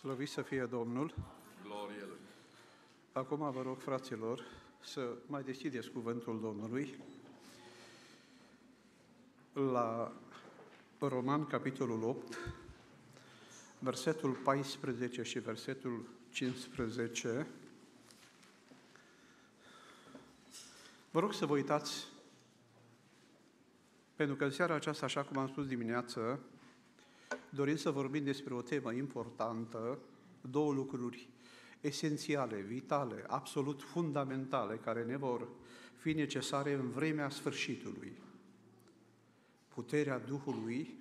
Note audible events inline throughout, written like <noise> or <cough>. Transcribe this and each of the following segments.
Slăvit să fie Domnul! Glorie Lui! Acum vă rog, fraților, să mai deschideți cuvântul Domnului la Roman, capitolul 8, versetul 14 și versetul 15. Vă rog să vă uitați, pentru că în seara aceasta, așa cum am spus dimineață, dorim să vorbim despre o temă importantă, două lucruri esențiale, vitale, absolut fundamentale, care ne vor fi necesare în vremea sfârșitului. Puterea Duhului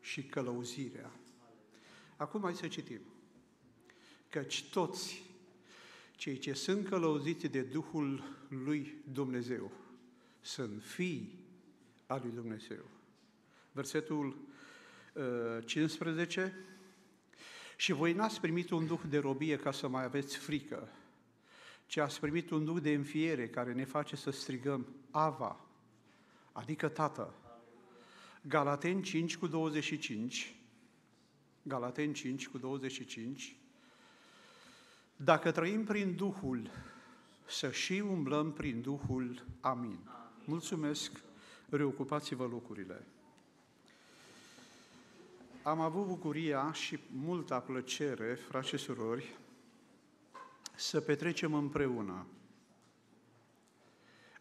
și călăuzirea. Acum hai să citim. Căci toți cei ce sunt călăuziți de Duhul lui Dumnezeu sunt fii al lui Dumnezeu. Versetul 15. Și voi n-ați primit un duh de robie ca să mai aveți frică, ci ați primit un duh de înfiere care ne face să strigăm Ava, adică Tată. Galateni 5 cu 25, Galateni 5 cu 25, dacă trăim prin Duhul, să și umblăm prin Duhul. Amin. Mulțumesc, reocupați-vă locurile. Am avut bucuria și multa plăcere, frați și surori, să petrecem împreună.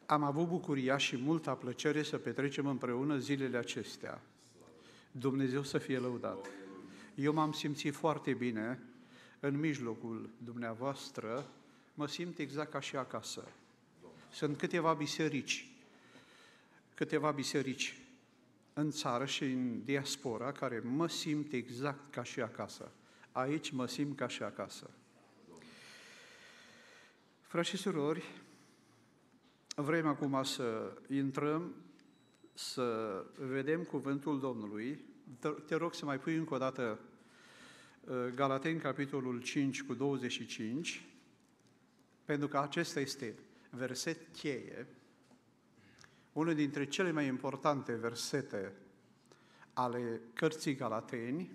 Am avut bucuria și multa plăcere să petrecem împreună zilele acestea. Dumnezeu să fie lăudat. Eu m-am simțit foarte bine în mijlocul dumneavoastră, mă simt exact ca și acasă. Sunt câteva biserici, câteva biserici în țară și în diaspora care mă simt exact ca și acasă. Aici mă simt ca și acasă. Frați și surori, vrem acum să intrăm, să vedem cuvântul Domnului. Te rog să mai pui încă o dată uh, Galaten, capitolul 5 cu 25, pentru că acesta este verset cheie unul dintre cele mai importante versete ale cărții Galateni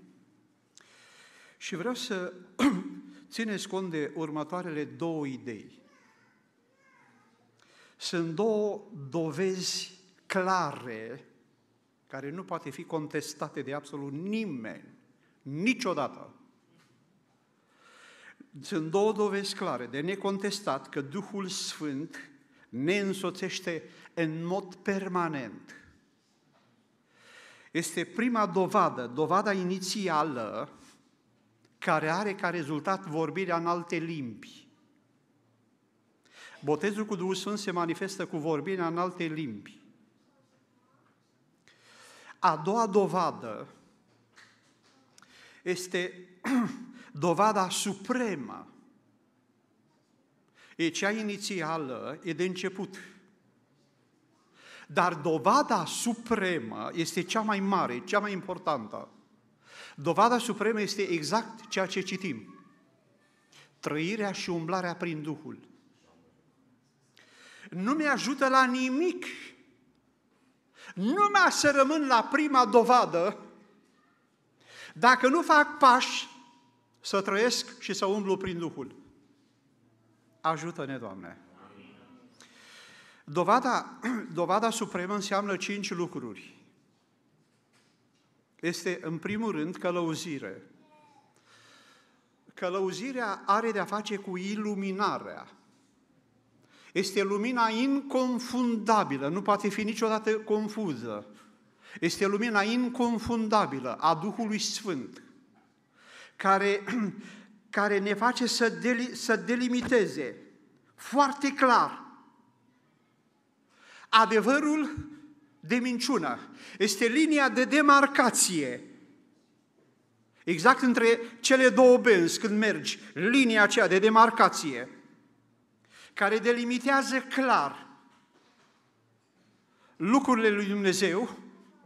și vreau să <clears throat> țineți cont de următoarele două idei. Sunt două dovezi clare care nu poate fi contestate de absolut nimeni, niciodată. Sunt două dovezi clare de necontestat că Duhul Sfânt ne însoțește în mod permanent. Este prima dovadă, dovada inițială, care are ca rezultat vorbirea în alte limbi. Botezul cu Duhul Sfânt se manifestă cu vorbirea în alte limbi. A doua dovadă este <clears throat> dovada supremă. E cea inițială, e de început. Dar dovada supremă este cea mai mare, cea mai importantă. Dovada supremă este exact ceea ce citim. Trăirea și umblarea prin Duhul. Nu mi-ajută la nimic numai să rămân la prima dovadă dacă nu fac pași să trăiesc și să umblu prin Duhul. Ajută-ne, Doamne! Dovada, <clears throat> dovada supremă înseamnă cinci lucruri. Este, în primul rând, călăuzire. Călăuzirea are de-a face cu iluminarea. Este lumina inconfundabilă, nu poate fi niciodată confuză. Este lumina inconfundabilă a Duhului Sfânt, care, <clears throat> care ne face să, deli, să delimiteze foarte clar Adevărul de minciună este linia de demarcație. Exact între cele două benzi când mergi, linia aceea de demarcație, care delimitează clar lucrurile lui Dumnezeu,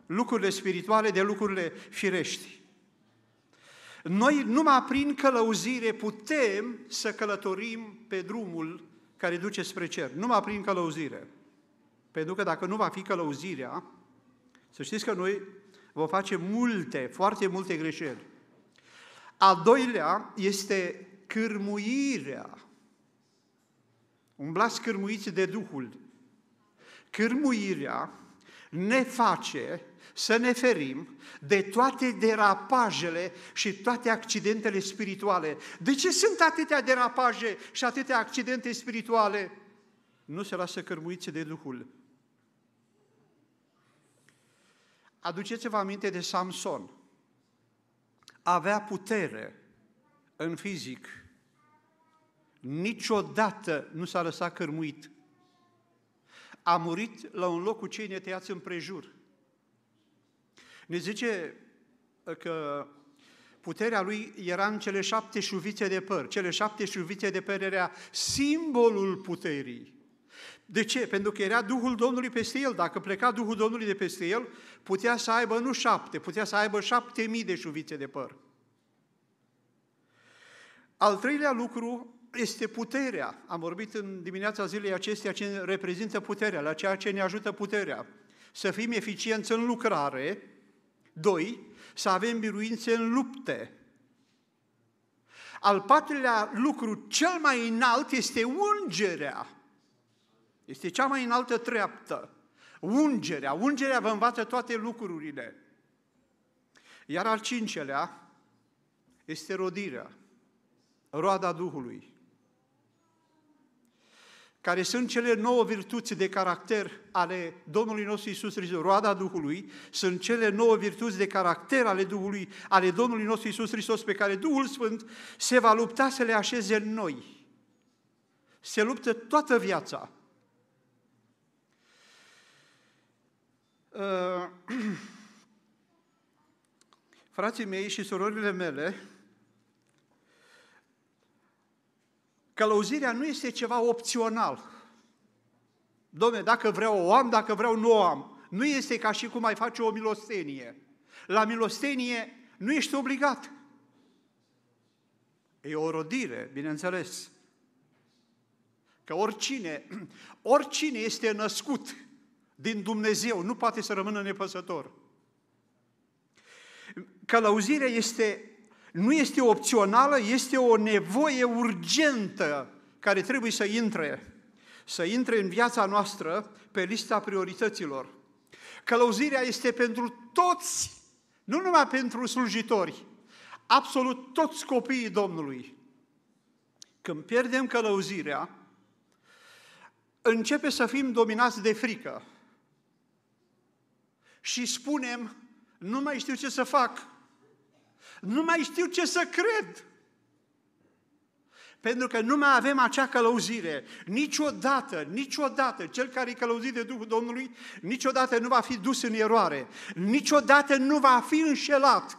lucrurile spirituale de lucrurile firești. Noi numai prin călăuzire putem să călătorim pe drumul care duce spre cer, numai prin călăuzire. Pentru că dacă nu va fi călăuzirea, să știți că noi vom face multe, foarte multe greșeli. Al doilea este cârmuirea. Umblați cârmuiți de Duhul. Cârmuirea ne face să ne ferim de toate derapajele și toate accidentele spirituale. De ce sunt atâtea derapaje și atâtea accidente spirituale? Nu se lasă cărmuiți de Duhul. Aduceți-vă aminte de Samson. Avea putere în fizic. Niciodată nu s-a lăsat cărmuit. A murit la un loc cu cei netăiați împrejur. Ne zice că puterea lui era în cele șapte șuvițe de păr. Cele șapte șuvițe de păr era simbolul puterii. De ce? Pentru că era Duhul Domnului peste el. Dacă pleca Duhul Domnului de peste el, putea să aibă nu șapte, putea să aibă șapte mii de șuvițe de păr. Al treilea lucru este puterea. Am vorbit în dimineața zilei acestea ce reprezintă puterea, la ceea ce ne ajută puterea. Să fim eficienți în lucrare, Doi, să avem biruințe în lupte. Al patrulea lucru, cel mai înalt, este ungerea. Este cea mai înaltă treaptă. Ungerea. Ungerea vă învață toate lucrurile. Iar al cincelea este rodirea, roada Duhului care sunt cele nouă virtuți de caracter ale Domnului nostru Isus Hristos, roada Duhului, sunt cele nouă virtuți de caracter ale Duhului, ale Domnului nostru Isus Hristos, pe care Duhul Sfânt se va lupta să le așeze în noi. Se luptă toată viața. Uh, <clears throat> frații mei și surorile mele, Călăuzirea nu este ceva opțional. Domne, dacă vreau o am, dacă vreau nu o am. Nu este ca și cum ai face o milostenie. La milostenie nu ești obligat. E o rodire, bineînțeles. Că oricine, <clears throat> oricine este născut din Dumnezeu nu poate să rămână nepăsător. Călăuzirea este nu este opțională, este o nevoie urgentă care trebuie să intre, să intre în viața noastră pe lista priorităților. Călăuzirea este pentru toți, nu numai pentru slujitori, absolut toți copiii Domnului. Când pierdem călăuzirea, începe să fim dominați de frică și spunem, nu mai știu ce să fac, nu mai știu ce să cred. Pentru că nu mai avem acea călăuzire. Niciodată, niciodată, cel care e călăuzit de Duhul Domnului, niciodată nu va fi dus în eroare. Niciodată nu va fi înșelat.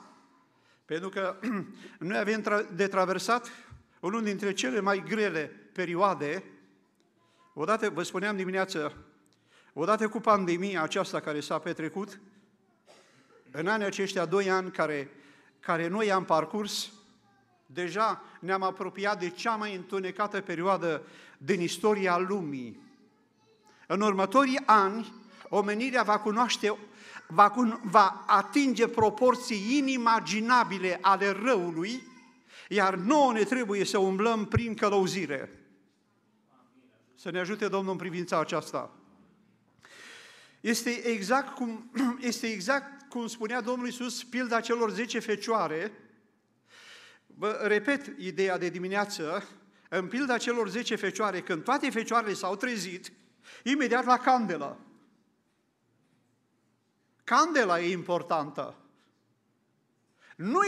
Pentru că <clears throat> noi avem de traversat unul dintre cele mai grele perioade. Odată, vă spuneam dimineață, odată cu pandemia aceasta care s-a petrecut, în anii aceștia, doi ani care care noi am parcurs, deja ne-am apropiat de cea mai întunecată perioadă din istoria lumii. În următorii ani, omenirea va cunoaște, va, va atinge proporții inimaginabile ale răului, iar nouă ne trebuie să umblăm prin călăuzire. Să ne ajute Domnul în privința aceasta. Este exact cum, <clears throat> este exact cum spunea Domnul Iisus, pilda celor 10 fecioare, vă repet ideea de dimineață, în pilda celor 10 fecioare, când toate fecioarele s-au trezit, imediat la candelă. Candela e importantă. Nu,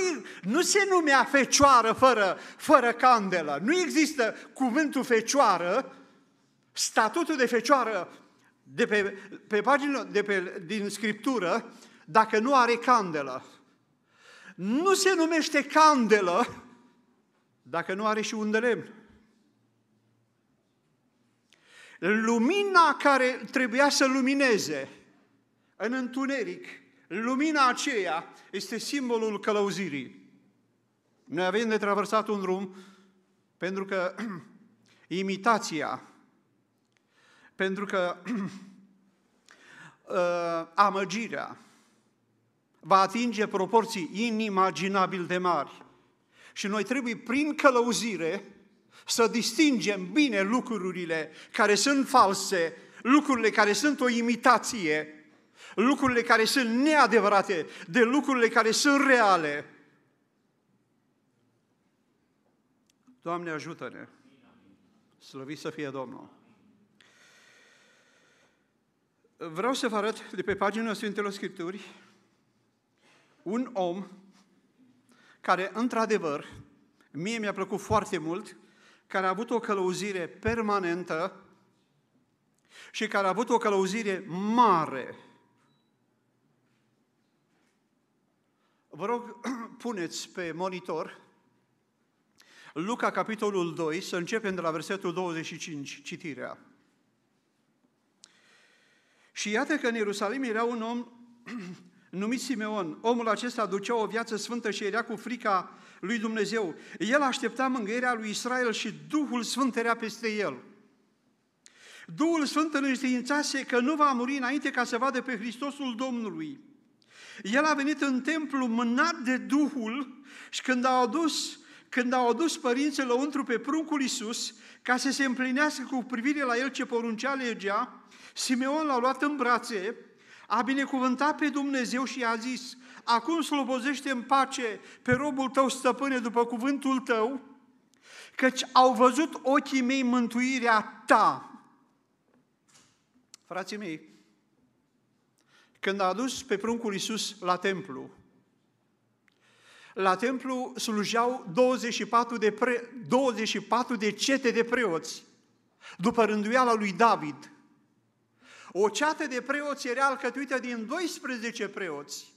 nu se numea fecioară fără, fără candelă. Nu există cuvântul fecioară, statutul de fecioară de pe, pe pagină de pe, din Scriptură dacă nu are candelă. Nu se numește candelă dacă nu are și un de lemn. Lumina care trebuia să lumineze în întuneric, lumina aceea este simbolul călăuzirii. Noi avem de traversat un drum pentru că <clears throat> imitația, pentru că <clears throat> uh, amăgirea, va atinge proporții inimaginabil de mari. Și noi trebuie, prin călăuzire, să distingem bine lucrurile care sunt false, lucrurile care sunt o imitație, lucrurile care sunt neadevărate, de lucrurile care sunt reale. Doamne ajută-ne! Slăvit să fie Domnul! Vreau să vă arăt de pe pagina Sfintelor Scripturi un om care, într-adevăr, mie mi-a plăcut foarte mult, care a avut o călăuzire permanentă și care a avut o călăuzire mare. Vă rog, <clears throat> puneți pe monitor Luca, capitolul 2, să începem de la versetul 25, citirea. Și iată că în Ierusalim era un om <clears throat> numit Simeon. Omul acesta ducea o viață sfântă și era cu frica lui Dumnezeu. El aștepta mângâierea lui Israel și Duhul Sfânt era peste el. Duhul Sfânt îl înștiințase că nu va muri înainte ca să vadă pe Hristosul Domnului. El a venit în templu mânat de Duhul și când a adus, când au adus părinții lăuntru pe pruncul Iisus, ca să se împlinească cu privire la el ce poruncea legea, Simeon l-a luat în brațe, a binecuvântat pe Dumnezeu și i-a zis, acum slobozește în pace pe robul tău, stăpâne, după cuvântul tău, căci au văzut ochii mei mântuirea ta. Frații mei, când a adus pe pruncul Iisus la templu, la templu slujeau 24 de, pre, 24 de cete de preoți, după rânduiala lui David. O ceată de preoți era alcătuită din 12 preoți.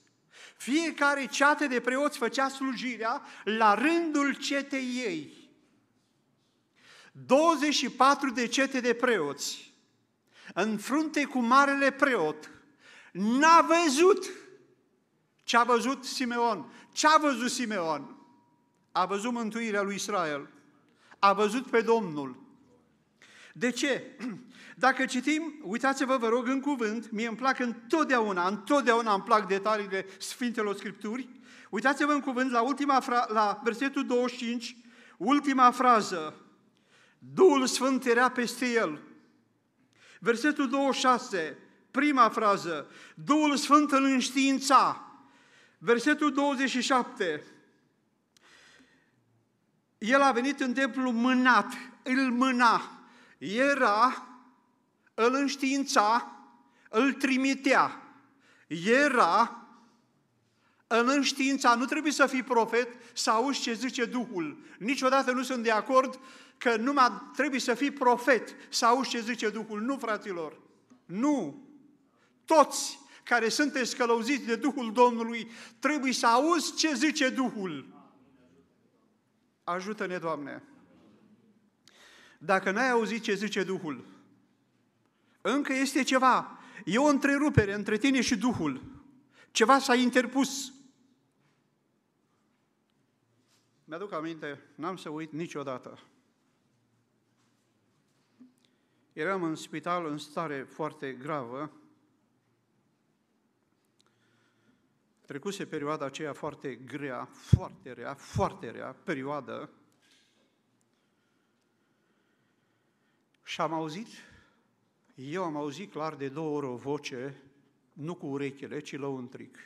Fiecare ceată de preoți făcea slujirea la rândul cetei ei. 24 de cete de preoți, în frunte cu marele preot, n-a văzut ce a văzut Simeon. Ce a văzut Simeon? A văzut mântuirea lui Israel. A văzut pe Domnul. De ce? <clears throat> Dacă citim, uitați-vă, vă rog, în cuvânt, mie îmi plac întotdeauna, întotdeauna îmi plac detaliile Sfintelor Scripturi. Uitați-vă în cuvânt la, ultima fra- la versetul 25, ultima frază. Duhul Sfânt era peste el. Versetul 26, prima frază. Duhul Sfânt îl înștiința. Versetul 27. El a venit în templu mânat, îl mâna. Era îl înștiința, îl trimitea. Era în înștiința, nu trebuie să fii profet să auzi ce zice Duhul. Niciodată nu sunt de acord că numai trebuie să fii profet să auzi ce zice Duhul. Nu, fraților, nu. Toți care sunteți călăuziți de Duhul Domnului, trebuie să auzi ce zice Duhul. Ajută-ne, Doamne! Dacă n-ai auzit ce zice Duhul, încă este ceva. E o întrerupere între tine și Duhul. Ceva s-a interpus. Mi-aduc aminte, n-am să uit niciodată. Eram în spital în stare foarte gravă. Trecuse perioada aceea foarte grea, foarte rea, foarte rea, perioadă. Și am auzit eu am auzit clar de două ori o voce, nu cu urechile, ci lăuntric.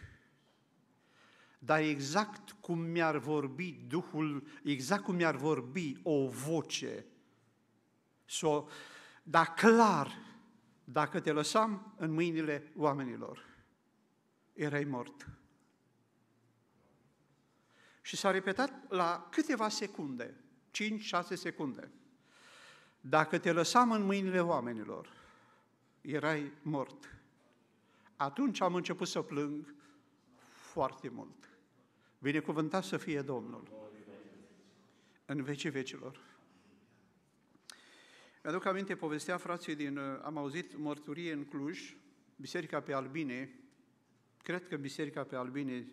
Dar exact cum mi-ar vorbi Duhul, exact cum mi-ar vorbi o voce, so, dar clar, dacă te lăsam în mâinile oamenilor, erai mort. Și s-a repetat la câteva secunde, 5-6 secunde. Dacă te lăsam în mâinile oamenilor, erai mort. Atunci am început să plâng foarte mult. Binecuvântat să fie Domnul în vecii vecilor. Mi-aduc aminte povestea frații din, am auzit mărturie în Cluj, Biserica pe Albine, cred că Biserica pe Albine,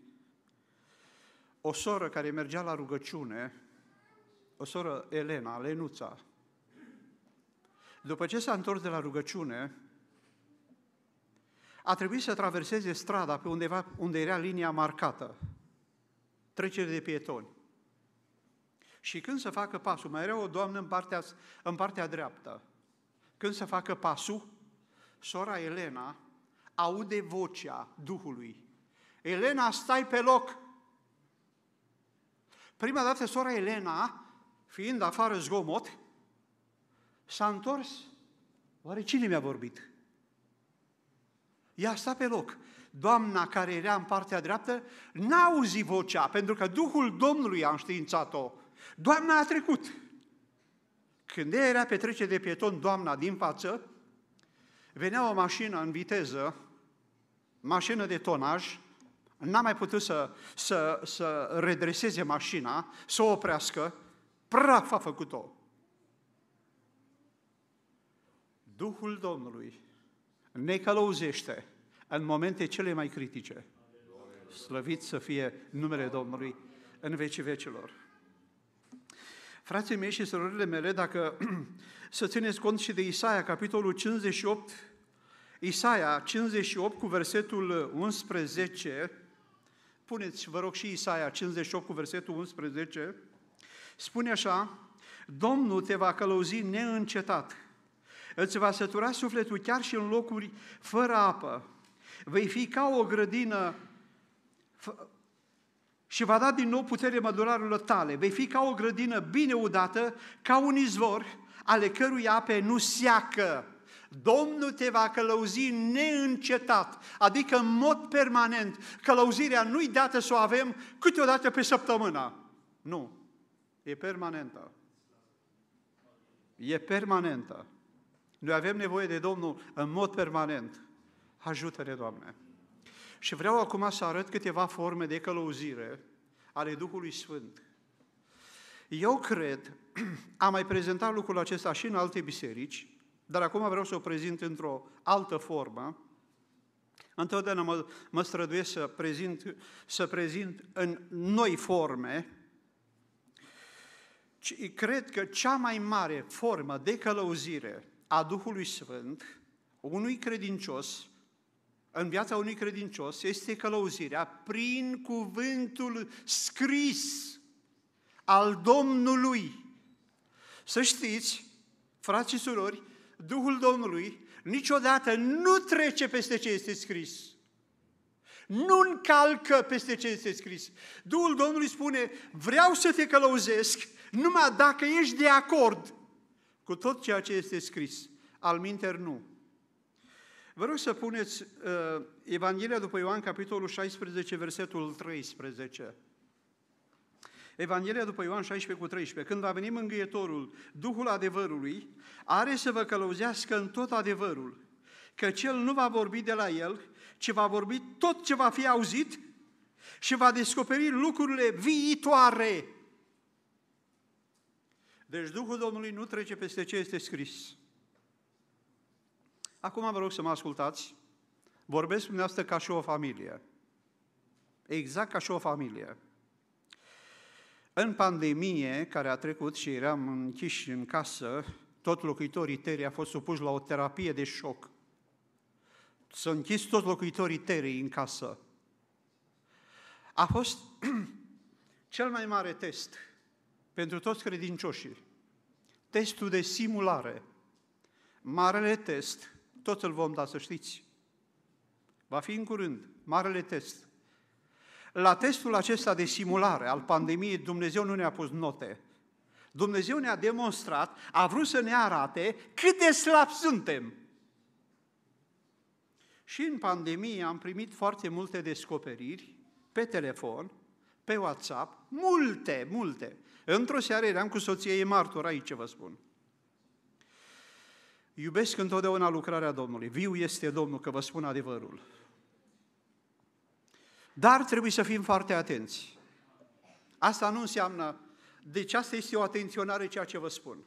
o soră care mergea la rugăciune, o soră Elena, Lenuța, după ce s-a întors de la rugăciune, a trebuit să traverseze strada pe undeva unde era linia marcată, trecere de pietoni. Și când să facă pasul, mai era o doamnă în partea, în partea dreaptă. Când să facă pasul, sora Elena aude vocea Duhului. Elena, stai pe loc! Prima dată sora Elena, fiind afară zgomot, s-a întors. Oare cine mi-a vorbit? Ea sta pe loc. Doamna care era în partea dreaptă n-a auzit vocea, pentru că Duhul Domnului a înștiințat-o. Doamna a trecut. Când era pe trece de pieton doamna din față, venea o mașină în viteză, mașină de tonaj, n-a mai putut să, să, să redreseze mașina, să o oprească, praf a făcut-o. Duhul Domnului ne călăuzește în momente cele mai critice. Slăvit să fie numele Domnului în vecii vecilor. Frații mei și surorile mele, dacă <clears throat> să țineți cont și de Isaia, capitolul 58, Isaia 58 cu versetul 11, puneți, vă rog, și Isaia 58 cu versetul 11, spune așa, Domnul te va călăuzi neîncetat, îți va sătura sufletul chiar și în locuri fără apă, vei fi ca o grădină și va da din nou putere mădurarilor tale. Vei fi ca o grădină bine udată, ca un izvor, ale cărui ape nu seacă. Domnul te va călăuzi neîncetat, adică în mod permanent. Călăuzirea nu-i dată să o avem câteodată pe săptămână. Nu. E permanentă. E permanentă. Noi avem nevoie de Domnul în mod permanent. Ajută-ne, Doamne! Și vreau acum să arăt câteva forme de călăuzire ale Duhului Sfânt. Eu cred, <clears throat> am mai prezentat lucrul acesta și în alte biserici, dar acum vreau să o prezint într-o altă formă. Întotdeauna mă, mă străduiesc să prezint, să prezint în noi forme. Cred că cea mai mare formă de călăuzire a Duhului Sfânt unui credincios în viața unui credincios este călăuzirea prin cuvântul scris al Domnului. Să știți, frați și surori, Duhul Domnului niciodată nu trece peste ce este scris. Nu încalcă peste ce este scris. Duhul Domnului spune, vreau să te călăuzesc numai dacă ești de acord cu tot ceea ce este scris. Al minter nu. Vă rog să puneți uh, Evanghelia după Ioan, capitolul 16, versetul 13. Evanghelia după Ioan 16 cu 13. Când va veni mângâietorul, Duhul adevărului, are să vă călăuzească în tot adevărul, că cel nu va vorbi de la el, ci va vorbi tot ce va fi auzit și va descoperi lucrurile viitoare. Deci Duhul Domnului nu trece peste ce este scris. Acum vă rog să mă ascultați. Vorbesc dumneavoastră ca și o familie. Exact ca și o familie. În pandemie care a trecut și eram închiși în casă, tot locuitorii tării a fost supuși la o terapie de șoc. Să închis toți locuitorii tării în casă. A fost <clears throat> cel mai mare test pentru toți credincioșii. Testul de simulare. Marele test tot îl vom da, să știți. Va fi în curând, marele test. La testul acesta de simulare al pandemiei, Dumnezeu nu ne-a pus note. Dumnezeu ne-a demonstrat, a vrut să ne arate cât de slabi suntem. Și în pandemie am primit foarte multe descoperiri pe telefon, pe WhatsApp, multe, multe. Într-o seară eram cu soția ei martor aici, vă spun. Iubesc întotdeauna lucrarea Domnului. Viu este Domnul, că vă spun adevărul. Dar trebuie să fim foarte atenți. Asta nu înseamnă, deci asta este o atenționare ceea ce vă spun.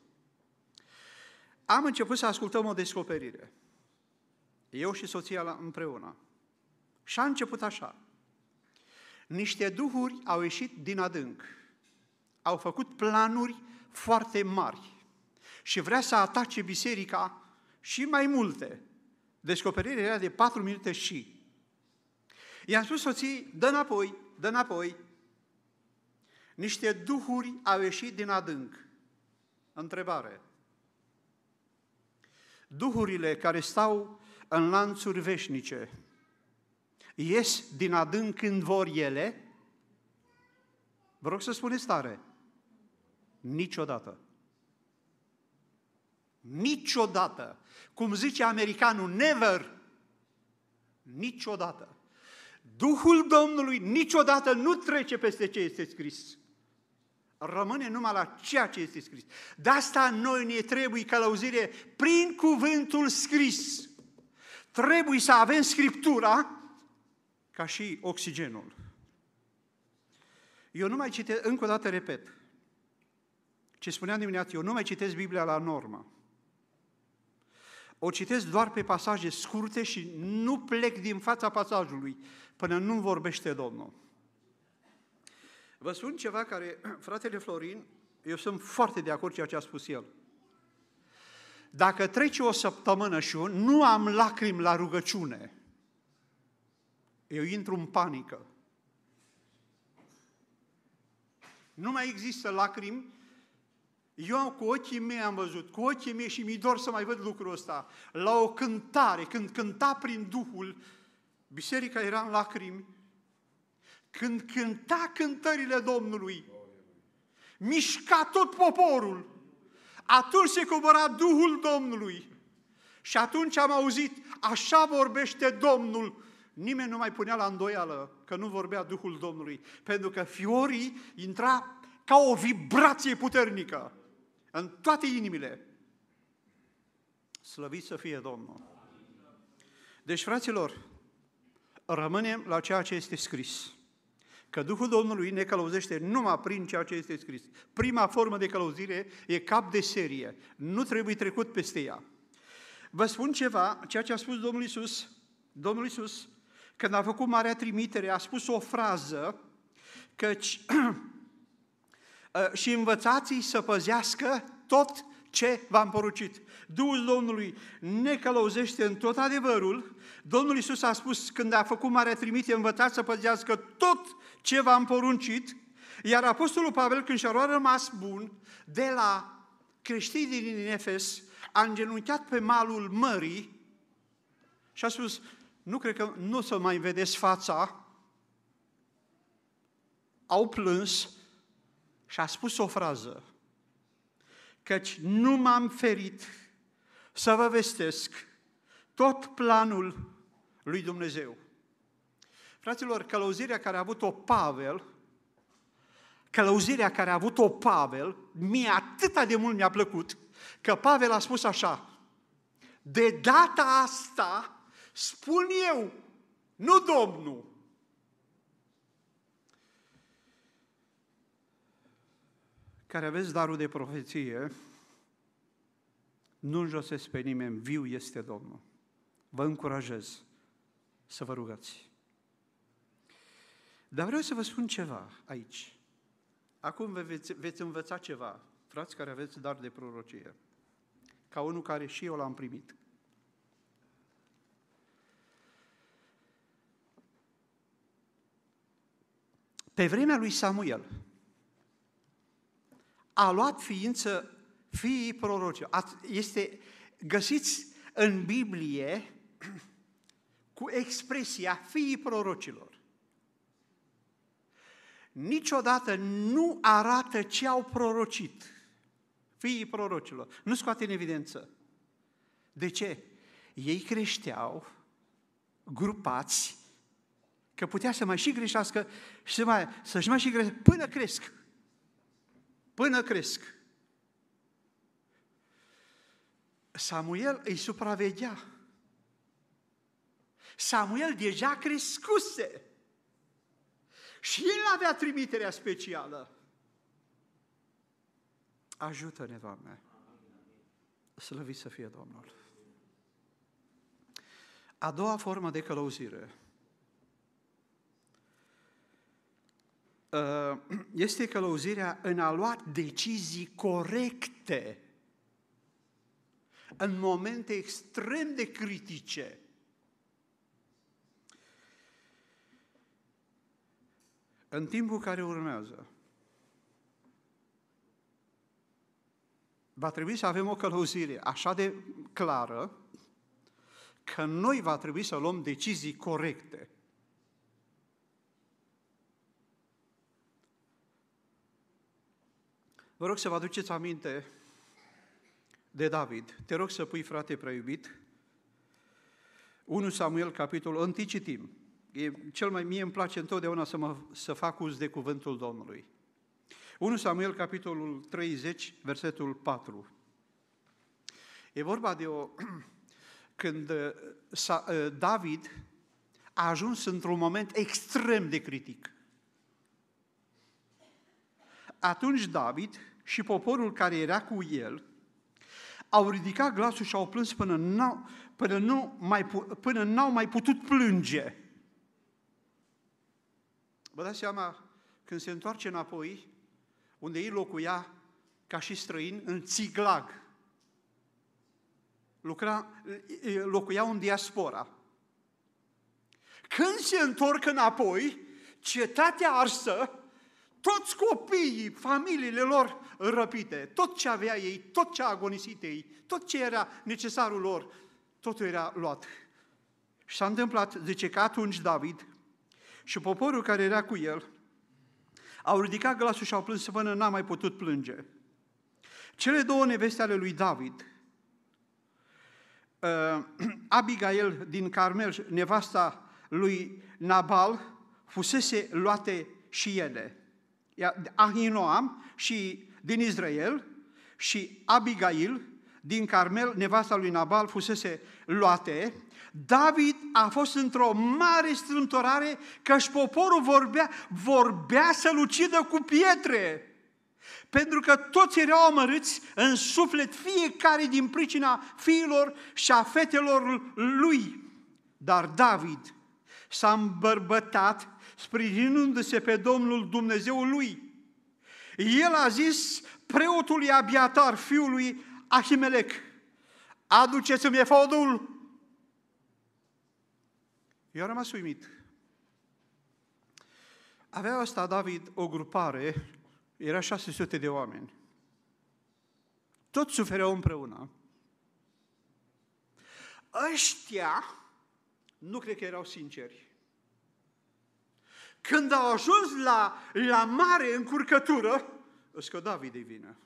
Am început să ascultăm o descoperire. Eu și soția împreună. Și a început așa. Niște duhuri au ieșit din adânc. Au făcut planuri foarte mari și vrea să atace biserica și mai multe. Descoperirea era de patru minute și. I-am spus soții, dă înapoi, dă înapoi. Niște duhuri au ieșit din adânc. Întrebare. Duhurile care stau în lanțuri veșnice ies din adânc când vor ele? Vă rog să spuneți tare. Niciodată. Niciodată. Cum zice americanul, never. Niciodată. Duhul Domnului niciodată nu trece peste ce este scris. Rămâne numai la ceea ce este scris. De asta noi ne trebuie călăuzire prin cuvântul scris. Trebuie să avem Scriptura ca și oxigenul. Eu nu mai citesc, încă o dată repet, ce spuneam dimineața, eu nu mai citesc Biblia la normă. O citesc doar pe pasaje scurte și nu plec din fața pasajului până nu vorbește Domnul. Vă spun ceva care, <clears throat> fratele Florin, eu sunt foarte de acord ceea ce a spus el. Dacă trece o săptămână și eu nu am lacrimi la rugăciune, eu intru în panică. Nu mai există lacrimi. Eu cu ochii mei am văzut, cu ochii mei și mi dor să mai văd lucrul ăsta. La o cântare, când cânta prin Duhul, biserica era în lacrimi. Când cânta cântările Domnului, mișca tot poporul. Atunci se cobora Duhul Domnului. Și atunci am auzit, așa vorbește Domnul, nimeni nu mai punea la îndoială că nu vorbea Duhul Domnului, pentru că fiorii intra ca o vibrație puternică în toate inimile. Slăvit să fie Domnul! Deci, fraților, rămânem la ceea ce este scris. Că Duhul Domnului ne călăuzește numai prin ceea ce este scris. Prima formă de călăuzire e cap de serie. Nu trebuie trecut peste ea. Vă spun ceva, ceea ce a spus Domnul Isus. Domnul Isus când a făcut marea trimitere, a spus o frază, căci ă, <clears throat> <clears throat> și învățați să păzească tot ce v-am porucit. Duhul Domnului ne călăuzește în tot adevărul. Domnul Iisus a spus, când a făcut marea trimitere, învățați să păzească tot ce v-am poruncit, iar Apostolul Pavel, când și-a rămas bun, de la creștinii din Efes, a îngenunchiat pe malul mării și a spus, nu cred că nu o să mai vedeți fața, au plâns și a spus o frază, căci nu m-am ferit să vă vestesc tot planul lui Dumnezeu. Fraților, călăuzirea care a avut-o Pavel, călăuzirea care a avut-o Pavel, mie atât de mult mi-a plăcut, că Pavel a spus așa, de data asta Spun eu, nu Domnul. Care aveți darul de profeție, nu înjosesc pe nimeni, viu este Domnul. Vă încurajez să vă rugați. Dar vreau să vă spun ceva aici. Acum veți, veți învăța ceva, frați care aveți dar de prorocie, ca unul care și eu l-am primit. Pe vremea lui Samuel a luat ființă fiii proroci. Este, găsiți în Biblie <clears throat> cu expresia fiii prorocilor. Niciodată nu arată ce au prorocit fiii prorocilor. Nu scoate în evidență. De ce? Ei creșteau grupați Că putea să mai și greșească și să mai, să-și mai și greșească până cresc. Până cresc. Samuel îi supraveghea. Samuel deja crescuse. Și el avea trimiterea specială. Ajută-ne, Doamne. Slăvit să fie Domnul. A doua formă de călăuzire Uh, <clears throat> este călăuzirea în a lua decizii corecte în momente extrem de critice. În timpul care urmează, va trebui să avem o călăuzire așa de clară că noi va trebui să luăm decizii corecte. Vă rog să vă aduceți aminte de David. Te rog să pui, frate preiubit, 1 Samuel, capitolul 1, citim. E cel mai, mie îmi place întotdeauna să, mă, să fac uz de cuvântul Domnului. 1 Samuel, capitolul 30, versetul 4. E vorba de o... <clears throat> Când uh, uh, David a ajuns într-un moment extrem de critic. Atunci David și poporul care era cu el au ridicat glasul și au plâns până n-au, până nu mai, până n-au mai putut plânge. Vă dați seama, când se întoarce înapoi, unde ei locuia ca și străin, în Țiglag. Lucra, locuiau în diaspora. Când se întorc înapoi, cetatea arsă, toți copiii, familiile lor răpite, tot ce avea ei, tot ce a agonisit ei, tot ce era necesarul lor, totul era luat. Și s-a întâmplat, zice că atunci David și poporul care era cu el au ridicat glasul și au plâns până n-a mai putut plânge. Cele două neveste ale lui David, uh, <clears throat> Abigail din Carmel, nevasta lui Nabal, fusese luate și ele. Ahinoam și din Israel și Abigail din Carmel, nevasta lui Nabal, fusese luate. David a fost într-o mare strâmtorare că și poporul vorbea, vorbea să-l ucidă cu pietre. Pentru că toți erau amărâți în suflet, fiecare din pricina fiilor și a fetelor lui. Dar David s-a îmbărbătat sprijinându-se pe Domnul Dumnezeul lui. El a zis preotului Abiatar, fiului Ahimelec, aduceți-mi efodul. Eu am rămas uimit. Avea asta David o grupare, era 600 de oameni. Toți sufereau împreună. Ăștia nu cred că erau sinceri. Când au ajuns la, la mare încurcătură, îți că David de vină.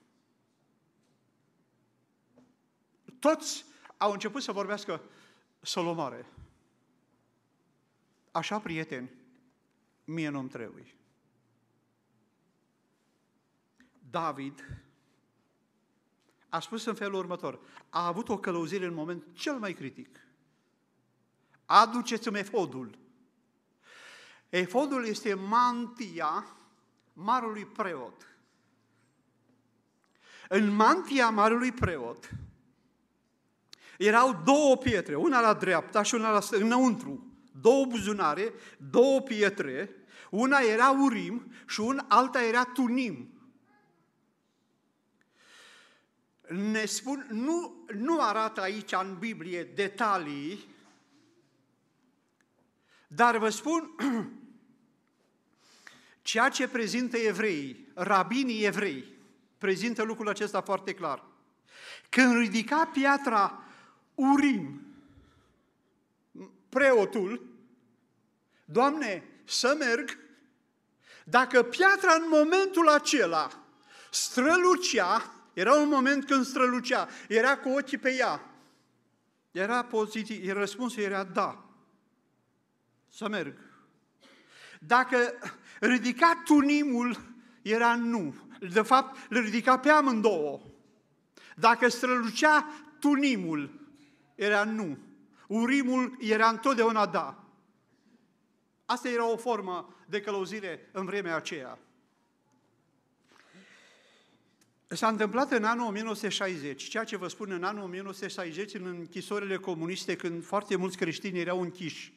Toți au început să vorbească Solomare. Așa, prieteni, mie nu-mi trebuie. David a spus în felul următor, a avut o călăuzire în moment cel mai critic. Aduceți-mi efodul. Efodul este mantia marului preot. În mantia marului preot erau două pietre, una la dreapta și una la înăuntru, două buzunare, două pietre, una era urim și un alta era tunim. Ne spun, nu, nu arată aici în Biblie detalii, dar vă spun <clears throat> ceea ce prezintă evreii, rabinii evrei, prezintă lucrul acesta foarte clar. Când ridica piatra Urim, preotul, Doamne, să merg, dacă piatra în momentul acela strălucea, era un moment când strălucea, era cu ochii pe ea, era pozitiv, răspunsul era da să merg. Dacă ridica tunimul, era nu. De fapt, le ridica pe amândouă. Dacă strălucea tunimul, era nu. Urimul era întotdeauna da. Asta era o formă de călăuzire în vremea aceea. S-a întâmplat în anul 1960, ceea ce vă spun în anul 1960, în închisorile comuniste, când foarte mulți creștini erau închiși.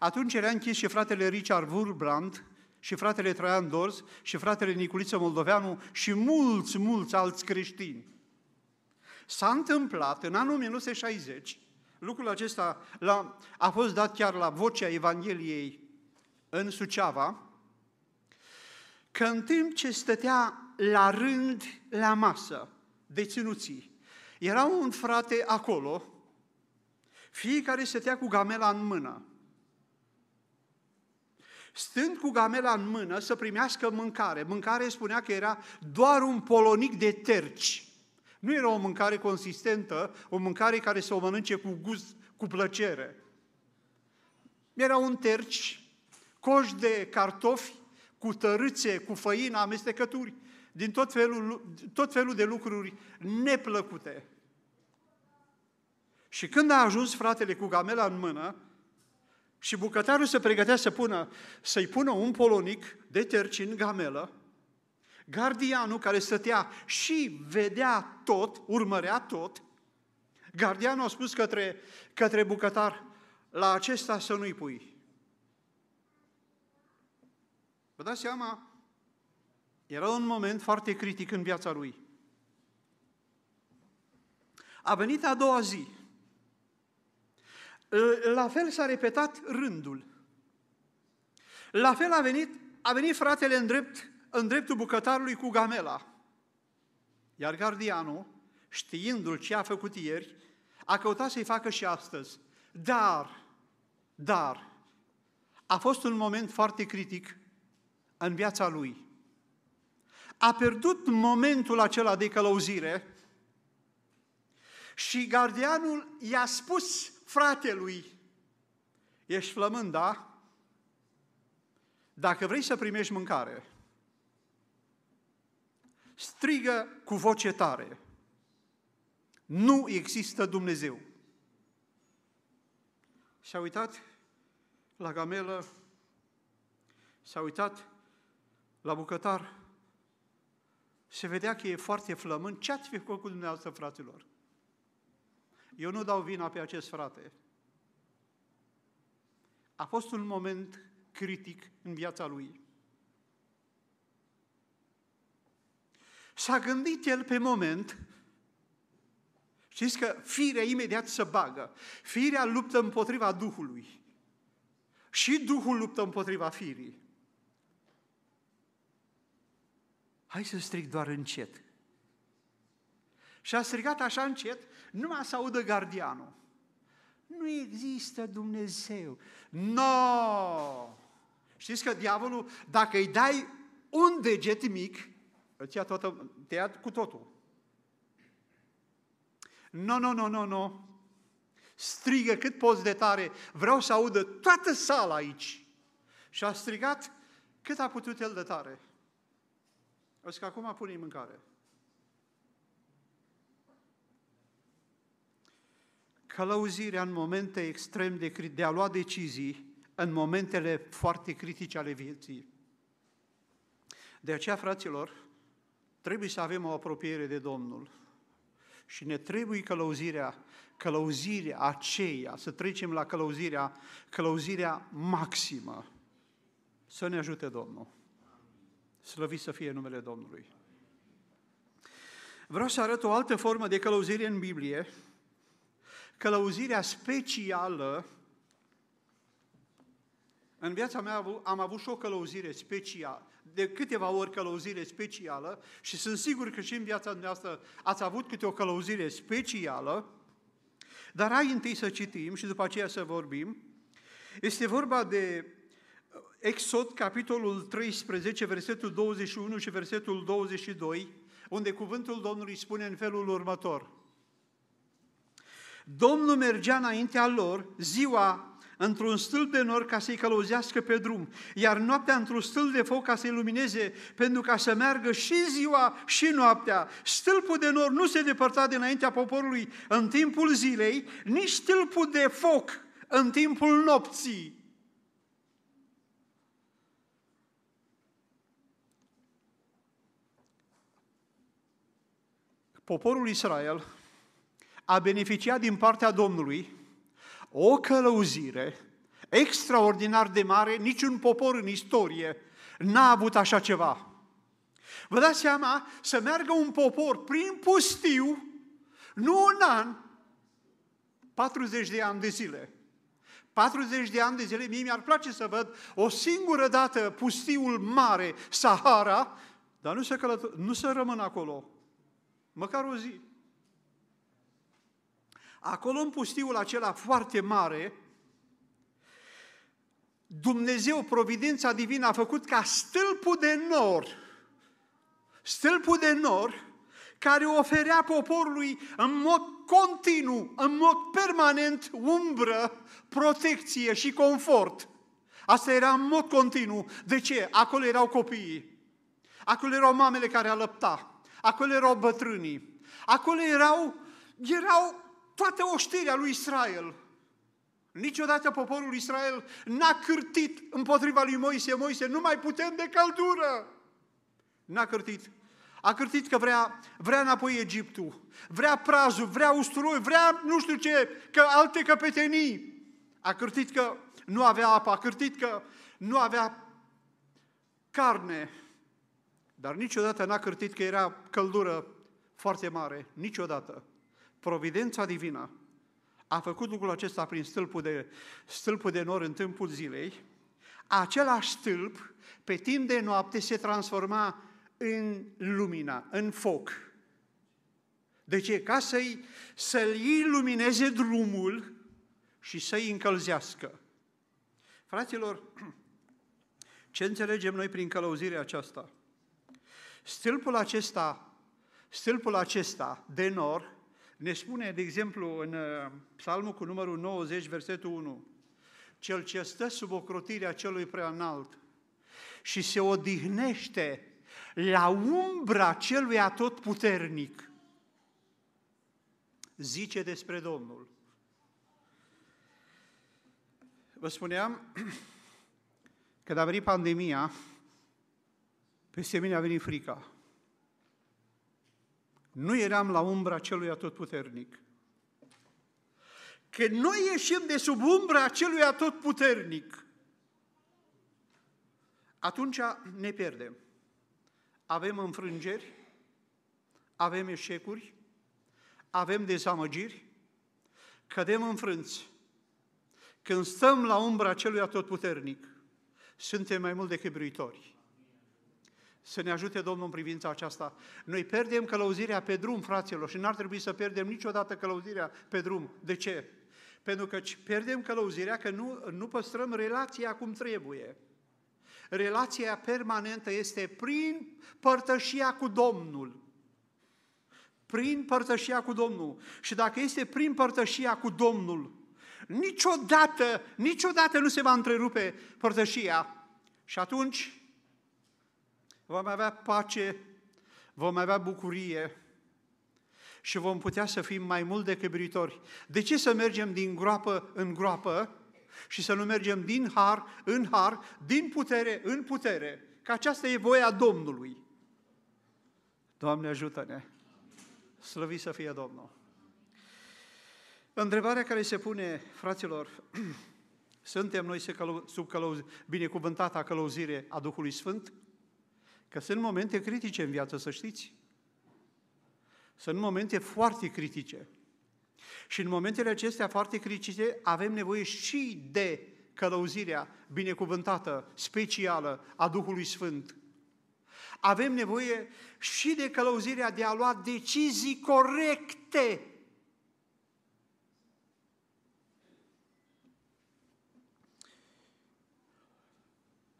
Atunci era închis și fratele Richard Wurbrand, și fratele Traian Dorz, și fratele Niculiță Moldoveanu și mulți, mulți alți creștini. S-a întâmplat în anul 1960, lucrul acesta a fost dat chiar la vocea Evangheliei în Suceava, că în timp ce stătea la rând la masă, deținuții. Era un frate acolo, fiecare stătea cu gamela în mână. Stând cu gamela în mână să primească mâncare. Mâncare spunea că era doar un polonic de terci. Nu era o mâncare consistentă, o mâncare care să o mănânce cu gust, cu plăcere. Era un terci, coș de cartofi, cu tărâțe, cu făină, amestecături, din tot felul, tot felul de lucruri neplăcute. Și când a ajuns fratele cu gamela în mână și bucătarul se pregătea să pună, să-i pună un polonic de terci în gamelă, gardianul care stătea și vedea tot, urmărea tot, gardianul a spus către, către bucătar, la acesta să nu-i pui. Vă dați seama, era un moment foarte critic în viața lui. A venit a doua zi. La fel s-a repetat rândul. La fel a venit, a venit fratele în, drept, în dreptul bucătarului cu gamela. Iar gardianul, știindu-l ce a făcut ieri, a căutat să-i facă și astăzi. Dar, dar, a fost un moment foarte critic în viața lui. A pierdut momentul acela de călăuzire și gardianul i-a spus fratelui, ești flămând, da? Dacă vrei să primești mâncare, strigă cu voce tare, nu există Dumnezeu. S-a uitat la gamelă, s-a uitat la bucătar, se vedea că e foarte flământ. Ce ați făcut cu dumneavoastră, fraților? Eu nu dau vina pe acest frate. A fost un moment critic în viața lui. S-a gândit el pe moment, știți că firea imediat se bagă. Firea luptă împotriva Duhului. Și Duhul luptă împotriva firii. Hai să strig doar încet. Și a strigat așa încet, numai să audă gardianul. Nu există Dumnezeu. No! Știți că diavolul, dacă îi dai un deget mic, îți ția toată, te ia cu totul. Nu, nu, nu, nu, nu. Strigă cât poți de tare. Vreau să audă toată sala aici. Și a strigat cât a putut el de tare. O că acum pune mâncare. Călăuzirea în momente extrem de, de a lua decizii, în momentele foarte critice ale vieții. De aceea, fraților, trebuie să avem o apropiere de Domnul. Și ne trebuie călăuzirea, călăuzirea aceea, să trecem la călăuzirea, călăuzirea maximă. Să ne ajute Domnul. Slăvit să fie numele Domnului. Vreau să arăt o altă formă de călăuzire în Biblie, călăuzirea specială. În viața mea am avut și o călăuzire specială, de câteva ori călăuzire specială și sunt sigur că și în viața noastră ați avut câte o călăuzire specială, dar hai întâi să citim și după aceea să vorbim. Este vorba de Exod, capitolul 13, versetul 21 și versetul 22, unde cuvântul Domnului spune în felul următor. Domnul mergea înaintea lor ziua într-un stâlp de nor ca să-i călăuzească pe drum, iar noaptea într-un stâlp de foc ca să-i lumineze, pentru ca să meargă și ziua și noaptea. Stâlpul de nor nu se depărta dinaintea poporului în timpul zilei, nici stâlpul de foc în timpul nopții. poporul Israel a beneficiat din partea Domnului o călăuzire extraordinar de mare, niciun popor în istorie n-a avut așa ceva. Vă dați seama să meargă un popor prin pustiu, nu un an, 40 de ani de zile. 40 de ani de zile, mie mi-ar place să văd o singură dată pustiul mare, Sahara, dar nu să, călător, nu să rămân acolo măcar o zi. Acolo în pustiul acela foarte mare, Dumnezeu, providența divină, a făcut ca stâlpul de nor, stâlpul de nor, care oferea poporului în mod continuu, în mod permanent, umbră, protecție și confort. Asta era în mod continuu. De ce? Acolo erau copiii. Acolo erau mamele care alăpta. Acolo erau bătrânii. Acolo erau, erau toată oștirea lui Israel. Niciodată poporul Israel n-a cârtit împotriva lui Moise, Moise, nu mai putem de căldură. N-a cârtit. A cârtit că vrea, vrea înapoi Egiptul, vrea prazul, vrea usturoi, vrea nu știu ce, că alte căpetenii. A cârtit că nu avea apă, a cârtit că nu avea carne, dar niciodată n-a cârtit că era căldură foarte mare, niciodată. Providența divină a făcut lucrul acesta prin stâlpul de, stâlpul de nor în timpul zilei, același stâlp, pe timp de noapte, se transforma în lumina, în foc. De ce? Ca să-i, să-l ilumineze drumul și să-i încălzească. Fraților, <clears throat> ce înțelegem noi prin călăuzirea aceasta? Stâlpul acesta, stâlpul acesta de nor, ne spune, de exemplu, în uh, psalmul cu numărul 90, versetul 1, Cel ce stă sub ocrotirea celui prea înalt și se odihnește la umbra celui atotputernic, zice despre Domnul. Vă spuneam, <clears throat> când a venit pandemia, peste mine a venit frica. Nu eram la umbra celui atotputernic. Că noi ieșim de sub umbra celui atotputernic, atunci ne pierdem. Avem înfrângeri, avem eșecuri, avem dezamăgiri, cădem înfrânți. Când stăm la umbra celui atotputernic, suntem mai mult decât biruitori. Să ne ajute Domnul în privința aceasta. Noi pierdem călăuzirea pe drum, fraților, și n-ar trebui să pierdem niciodată călăuzirea pe drum. De ce? Pentru că pierdem călăuzirea că nu, nu păstrăm relația cum trebuie. Relația permanentă este prin părtășia cu Domnul. Prin părtășia cu Domnul. Și dacă este prin părtășia cu Domnul, niciodată, niciodată nu se va întrerupe părtășia. Și atunci vom avea pace, vom avea bucurie și vom putea să fim mai mult decât britori. De ce să mergem din groapă în groapă și să nu mergem din har în har, din putere în putere? Că aceasta e voia Domnului. Doamne ajută-ne! Slăvit să fie Domnul! Întrebarea care se pune, fraților, <clears throat> suntem noi sub călăuz, binecuvântata călăuzire a Duhului Sfânt? Că sunt momente critice în viață, să știți. Sunt momente foarte critice. Și în momentele acestea foarte critice avem nevoie și de călăuzirea binecuvântată, specială a Duhului Sfânt. Avem nevoie și de călăuzirea de a lua decizii corecte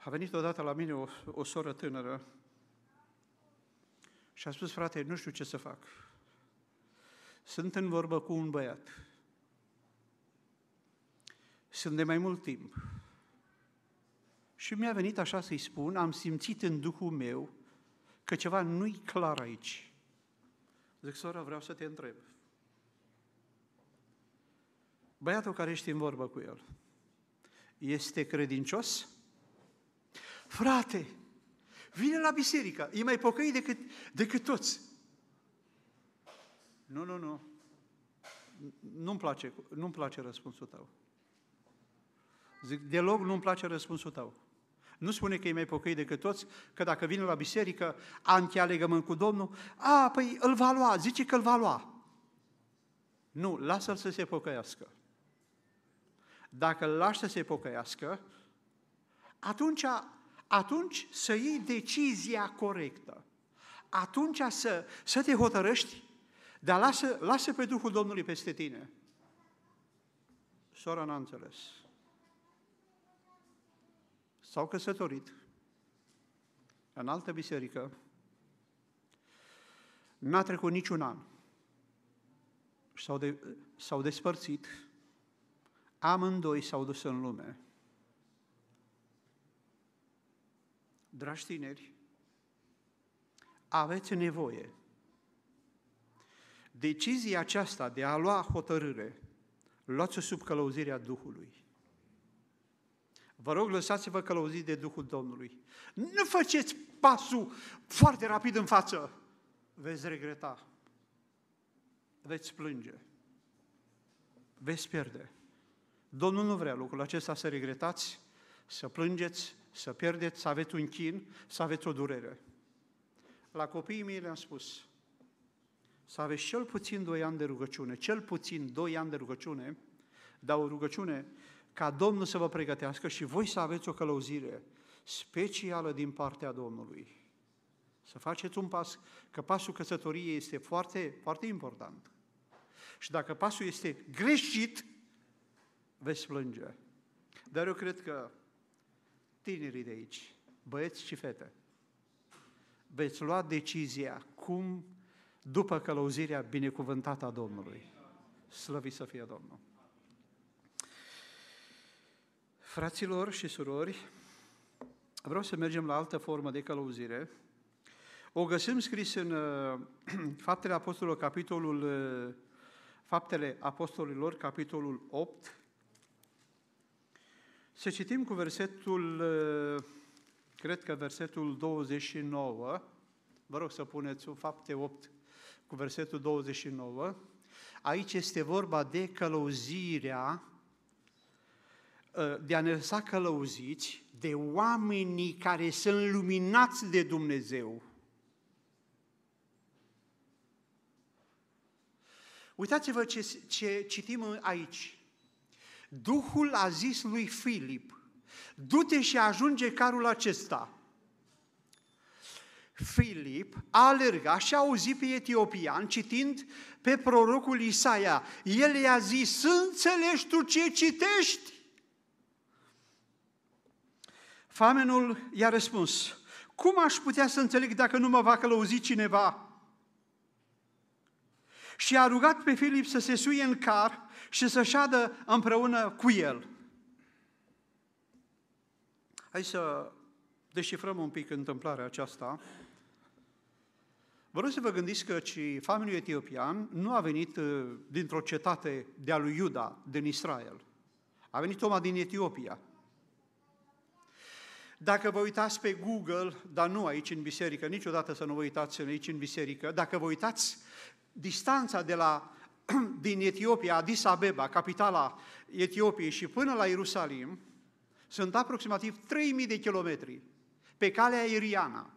A venit odată la mine o, o soră tânără și a spus, frate, nu știu ce să fac. Sunt în vorbă cu un băiat. Sunt de mai mult timp. Și mi-a venit așa să-i spun, am simțit în Duhul meu că ceva nu-i clar aici. Zic, sora, vreau să te întreb. Băiatul care ești în vorbă cu el, este credincios? Frate, vine la biserică, e mai pocăit decât, decât toți. Nu, nu, nu. Nu-mi place, nu-mi place răspunsul tău. Zic, deloc nu-mi place răspunsul tău. Nu spune că e mai pocăit decât toți, că dacă vine la biserică, anti-alegământ cu Domnul, a, păi îl va lua, zice că îl va lua. Nu, lasă-l să se pocăiască. Dacă îl lași să se pocăiască, atunci atunci să iei decizia corectă. Atunci să, să te hotărăști Dar lasă, lasă pe Duhul Domnului peste tine. Sora n-a înțeles. S-au căsătorit în altă biserică. N-a trecut niciun an. S-au, de, s-au despărțit. Amândoi s-au dus în lume. Dragi tineri, aveți nevoie. Decizia aceasta de a lua hotărâre, luați-o sub călăuzirea Duhului. Vă rog, lăsați-vă călăuziți de Duhul Domnului. Nu faceți pasul foarte rapid în față. Veți regreta. Veți plânge. Veți pierde. Domnul nu vrea lucrul acesta să regretați, să plângeți, să pierdeți, să aveți un chin, să aveți o durere. La copiii mei le-am spus, să aveți cel puțin doi ani de rugăciune, cel puțin doi ani de rugăciune, dar o rugăciune ca Domnul să vă pregătească și voi să aveți o călăuzire specială din partea Domnului. Să faceți un pas, că pasul căsătoriei este foarte, foarte important. Și dacă pasul este greșit, veți plânge. Dar eu cred că tinerii de aici, băieți și fete, veți lua decizia cum, după călăuzirea binecuvântată a Domnului. Slăvit să fie Domnul! Fraților și surori, vreau să mergem la altă formă de călăuzire. O găsim scris în uh, <clears throat> Faptele Apostolilor, capitolul uh, Faptele Apostolilor, capitolul 8. Să citim cu versetul, uh, cred că versetul 29. Vă rog să puneți Fapte 8 cu versetul 29. Aici este vorba de călăuzirea Uh, de a ne lăsa călăuziți de oamenii care sunt luminați de Dumnezeu. Uitați-vă ce, ce citim aici. Duhul a zis lui Filip, du-te și ajunge carul acesta. Filip a alergat și a auzit pe etiopian citind pe prorocul Isaia. El i-a zis, înțelegi tu ce citești? Famenul i-a răspuns, cum aș putea să înțeleg dacă nu mă va călăuzi cineva? Și a rugat pe Filip să se suie în car și să șadă împreună cu el. Hai să deșifrăm un pic întâmplarea aceasta. Vă rog să vă gândiți că și famenul etiopian nu a venit uh, dintr-o cetate de-a lui Iuda, din Israel. A venit Toma din Etiopia. Dacă vă uitați pe Google, dar nu aici în biserică, niciodată să nu vă uitați aici în biserică, dacă vă uitați distanța de la, <clears throat> din Etiopia, Addis Abeba, capitala Etiopiei și până la Ierusalim, sunt aproximativ 3000 de kilometri pe calea aeriană.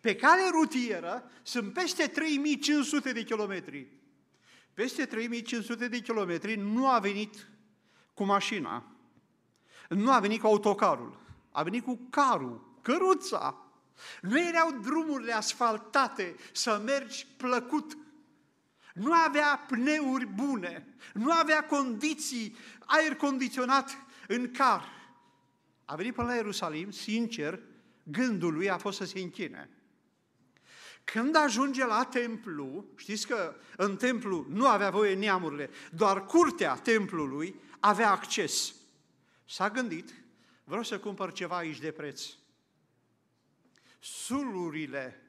Pe calea rutieră sunt peste 3500 de kilometri. Peste 3500 de kilometri nu a venit cu mașina, nu a venit cu autocarul a venit cu carul, căruța. Nu erau drumurile asfaltate să mergi plăcut. Nu avea pneuri bune, nu avea condiții, aer condiționat în car. A venit până la Ierusalim, sincer, gândul lui a fost să se închine. Când ajunge la templu, știți că în templu nu avea voie neamurile, doar curtea templului avea acces. S-a gândit Vreau să cumpăr ceva aici de preț. Sulurile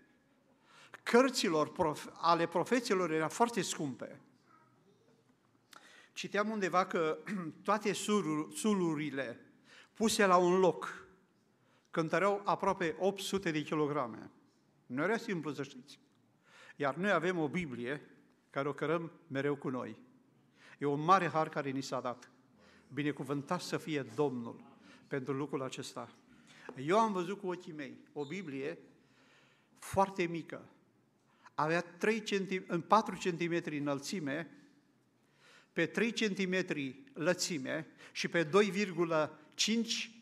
cărților prof, ale profeților erau foarte scumpe. Citeam undeva că <clears throat> toate sulurile puse la un loc cântăreau aproape 800 de kilograme. Nu era simplu să știți. Iar noi avem o Biblie care o cărăm mereu cu noi. E un mare har care ni s-a dat. Binecuvântat să fie Domnul pentru lucrul acesta. Eu am văzut cu ochii mei o Biblie foarte mică. Avea 3 cm, 4 cm înălțime, pe 3 cm lățime și pe 2,5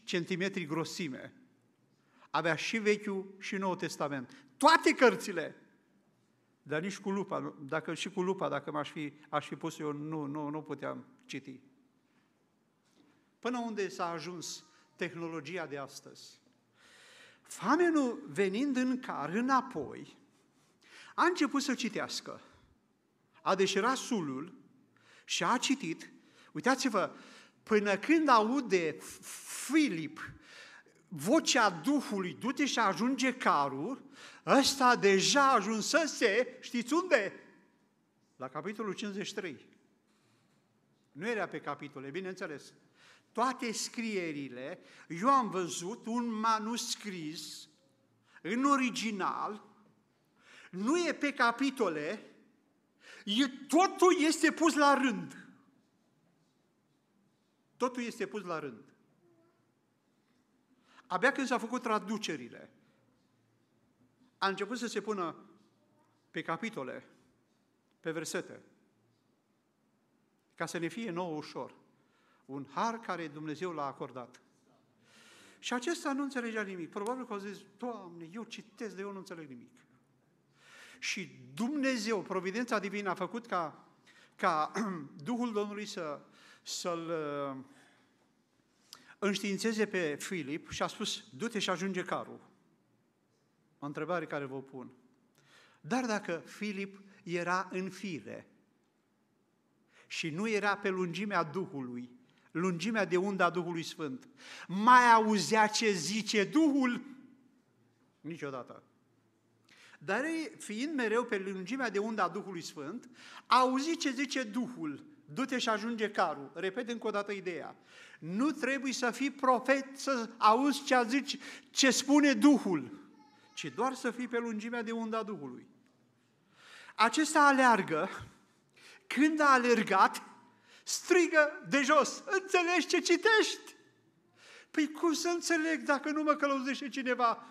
cm grosime. Avea și Vechiul și Noul Testament. Toate cărțile. Dar nici cu lupa, dacă și cu lupa, dacă m-aș fi, aș fi pus eu, nu, nu, nu puteam citi. Până unde s-a ajuns tehnologia de astăzi? Famenul, venind în car înapoi, a început să citească. A deșirat sulul și a citit. Uitați-vă, până când aude Filip vocea Duhului, du-te și ajunge carul, ăsta deja ajunsese, știți unde? La capitolul 53. Nu era pe capitole, bineînțeles. Toate scrierile, eu am văzut un manuscris în original, nu e pe capitole, e, totul este pus la rând. Totul este pus la rând. Abia când s-au făcut traducerile, a început să se pună pe capitole, pe versete, ca să ne fie nou ușor. Un har care Dumnezeu l-a acordat. Și acesta nu înțelegea nimic. Probabil că au zis, Doamne, eu citesc, de eu nu înțeleg nimic. Și Dumnezeu, providența divină, a făcut ca, ca <clears throat> Duhul Domnului să, să-l uh, înștiințeze pe Filip și a spus, du-te și ajunge carul. O întrebare care vă pun. Dar dacă Filip era în fire și nu era pe lungimea Duhului, lungimea de unda Duhului Sfânt, mai auzea ce zice Duhul? Niciodată. Dar ei, fiind mereu pe lungimea de unda Duhului Sfânt, auzi ce zice Duhul, du-te și ajunge carul. Repet încă o dată ideea. Nu trebuie să fii profet să auzi ce, zici, ce spune Duhul, ci doar să fii pe lungimea de unda Duhului. Acesta aleargă, când a alergat, strigă de jos, înțelegi ce citești? Păi cum să înțeleg dacă nu mă călăuzește cineva?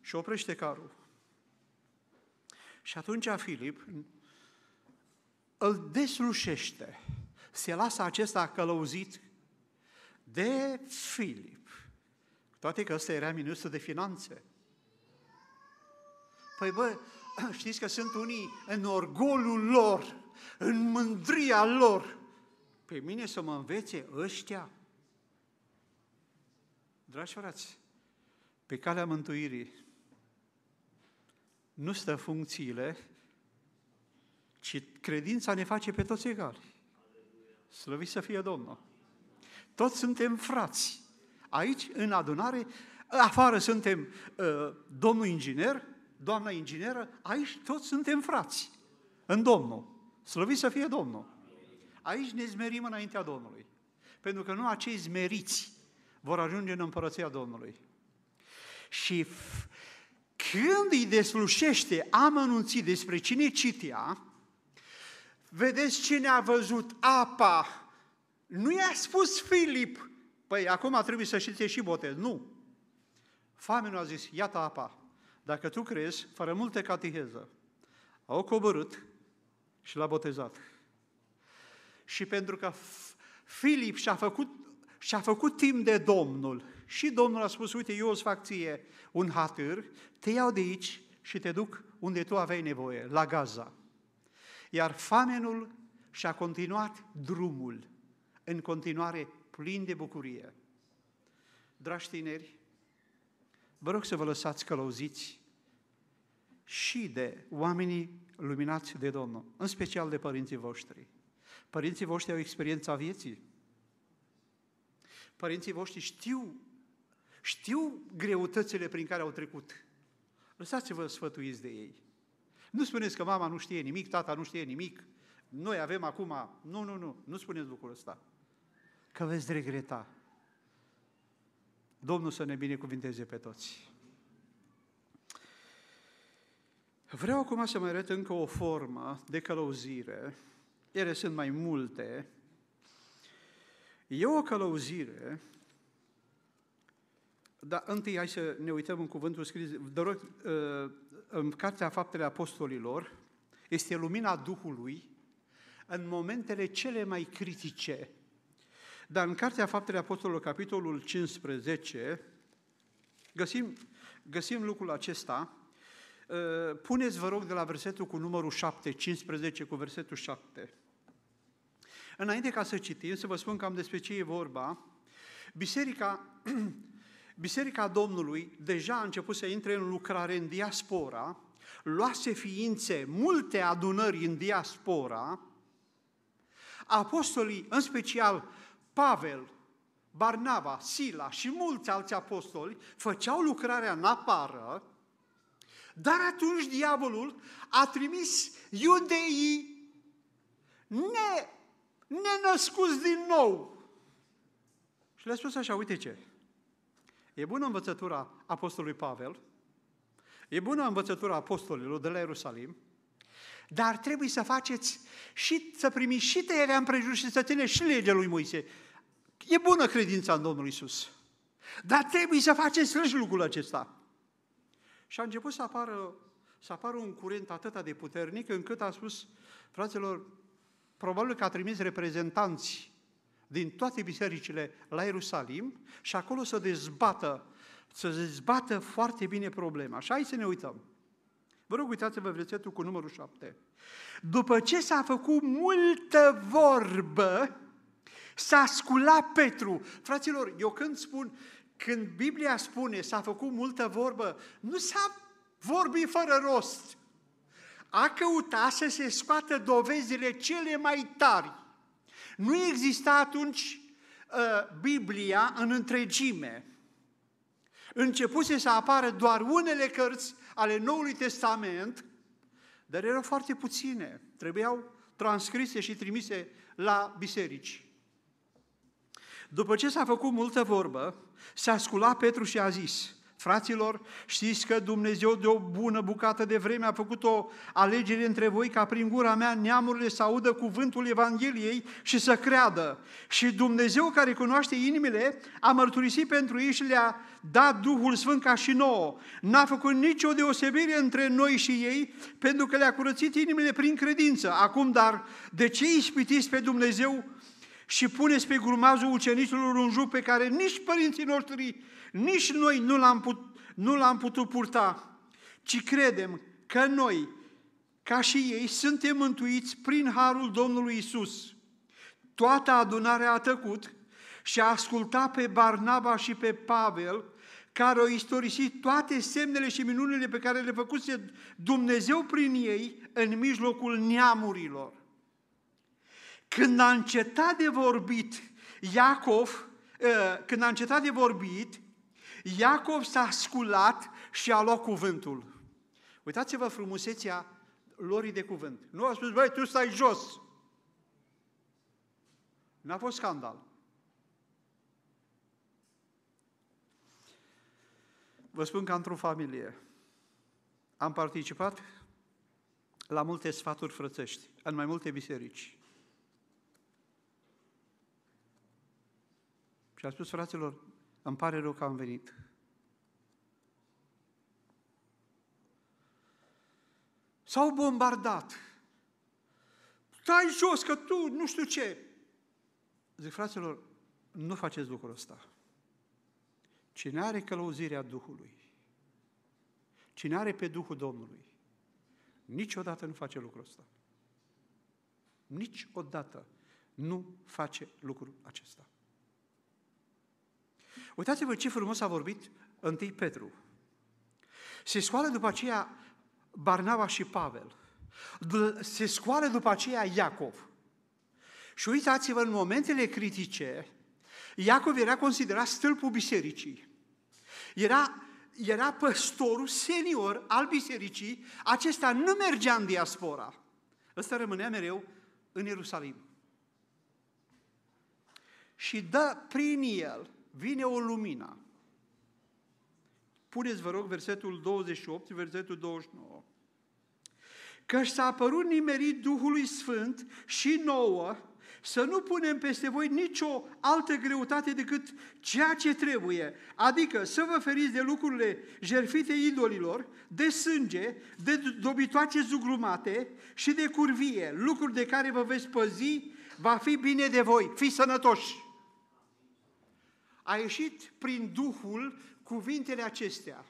Și oprește carul. Și atunci Filip îl deslușește. Se lasă acesta călăuzit de Filip. Toate că ăsta era ministru de finanțe. Păi bă, <clears throat> știți că sunt unii în orgolul lor, în mândria lor. Pe mine să mă învețe ăștia. Dragi frați, pe calea mântuirii nu stă funcțiile, ci credința ne face pe toți egali. Slăvit să fie Domnul! Toți suntem frați. Aici, în adunare, afară suntem uh, domnul inginer, doamna ingineră, aici toți suntem frați în Domnul. Slăvit să fie Domnul! Aici ne zmerim înaintea Domnului. Pentru că nu acei zmeriți vor ajunge în împărăția Domnului. Și când îi deslușește amănunțit despre cine citea, vedeți cine a văzut apa. Nu i-a spus Filip, păi acum trebuie să știți și botez. Nu. Famenul a zis, iată apa. Dacă tu crezi, fără multe catiheză, au coborât și l-a botezat. Și pentru că Filip și-a făcut, și-a făcut timp de Domnul, și Domnul a spus, uite, eu îți fac ție un hatâr, te iau de aici și te duc unde tu aveai nevoie, la Gaza. Iar famenul și-a continuat drumul, în continuare plin de bucurie. Dragi tineri, vă rog să vă lăsați călăuziți și de oamenii luminați de Domnul, în special de părinții voștri. Părinții voștri au experiența vieții. Părinții voștri știu știu greutățile prin care au trecut. Lăsați-vă sfătuiți de ei. Nu spuneți că mama nu știe nimic, tata nu știe nimic, noi avem acum... Nu, nu, nu, nu spuneți lucrul ăsta. Că veți regreta. Domnul să ne binecuvinteze pe toți. Vreau acum să mai arăt încă o formă de călăuzire. Ele sunt mai multe. E o călăuzire dar întâi hai să ne uităm în cuvântul scris. Vă rog, uh, în Cartea Faptele Apostolilor este lumina Duhului în momentele cele mai critice. Dar în Cartea Faptele Apostolilor, capitolul 15, găsim, găsim lucrul acesta. Uh, puneți, vă rog, de la versetul cu numărul 7, 15 cu versetul 7. Înainte ca să citim, să vă spun cam despre ce e vorba, Biserica, <clears throat> Biserica Domnului deja a început să intre în lucrare în diaspora, luase ființe, multe adunări în diaspora, apostolii, în special Pavel, Barnaba, Sila și mulți alți apostoli, făceau lucrarea în afară, dar atunci diavolul a trimis iudeii ne, nenăscuți din nou. Și le-a spus așa, uite ce, e bună învățătura apostolului Pavel, e bună învățătura apostolilor de la Ierusalim, dar trebuie să faceți și să primiți și tăierea împrejur și să țineți și legea lui Moise. E bună credința în Domnul Isus. Dar trebuie să faceți și lucrul acesta. Și a început să apară, să apară un curent atât de puternic încât a spus, fraților, probabil că a trimis reprezentanți din toate bisericile la Ierusalim și acolo să dezbată, să dezbată foarte bine problema. Și hai să ne uităm. Vă rog, uitați-vă versetul cu numărul 7. După ce s-a făcut multă vorbă, s-a sculat Petru. Fraților, eu când spun, când Biblia spune s-a făcut multă vorbă, nu s-a vorbit fără rost. A căutat să se scoată dovezile cele mai tari. Nu exista atunci uh, Biblia în întregime. Începuse să apară doar unele cărți ale Noului Testament, dar erau foarte puține. Trebuiau transcrise și trimise la biserici. După ce s-a făcut multă vorbă, s-a sculat Petru și a zis, Fraților, știți că Dumnezeu de o bună bucată de vreme a făcut o alegere între voi ca prin gura mea neamurile să audă cuvântul Evangheliei și să creadă. Și Dumnezeu care cunoaște inimile a mărturisit pentru ei și le-a dat Duhul Sfânt ca și nouă. N-a făcut nicio deosebire între noi și ei pentru că le-a curățit inimile prin credință. Acum, dar, de ce ispitiți pe Dumnezeu și puneți pe grumazul ucenicilor un juc pe care nici părinții noștri, nici noi nu l-am, put, nu l-am putut purta, ci credem că noi, ca și ei, suntem mântuiți prin harul Domnului Isus. Toată adunarea a tăcut și a ascultat pe Barnaba și pe Pavel, care au istorisit toate semnele și minunile pe care le făcuse Dumnezeu prin ei în mijlocul neamurilor. Când a încetat de vorbit Iacov, ă, când a încetat de vorbit, Iacov s-a sculat și a luat cuvântul. Uitați-vă frumusețea lorii de cuvânt. Nu a spus, băi, tu stai jos. N-a fost scandal. Vă spun că într-o familie am participat la multe sfaturi frățești, în mai multe biserici. Și a spus, fraților, îmi pare rău că am venit. S-au bombardat. Stai jos că tu nu știu ce. Zic, fraților, nu faceți lucrul ăsta. Cine are călăuzirea Duhului, cine are pe Duhul Domnului, niciodată nu face lucrul ăsta. Niciodată nu face lucrul acesta. Uitați-vă ce frumos a vorbit întâi Petru. Se scoală după aceea Barnaba și Pavel. Se scoală după aceea Iacov. Și uitați-vă, în momentele critice, Iacov era considerat stâlpul bisericii. Era, era păstorul senior al bisericii, acesta nu mergea în diaspora. Ăsta rămânea mereu în Ierusalim. Și dă prin el vine o lumină. Puneți, vă rog, versetul 28, versetul 29. Căci s-a apărut nimerit Duhului Sfânt și nouă să nu punem peste voi nicio altă greutate decât ceea ce trebuie, adică să vă feriți de lucrurile jerfite idolilor, de sânge, de dobitoace zugrumate și de curvie, lucruri de care vă veți păzi, va fi bine de voi, fiți sănătoși a ieșit prin Duhul cuvintele acestea.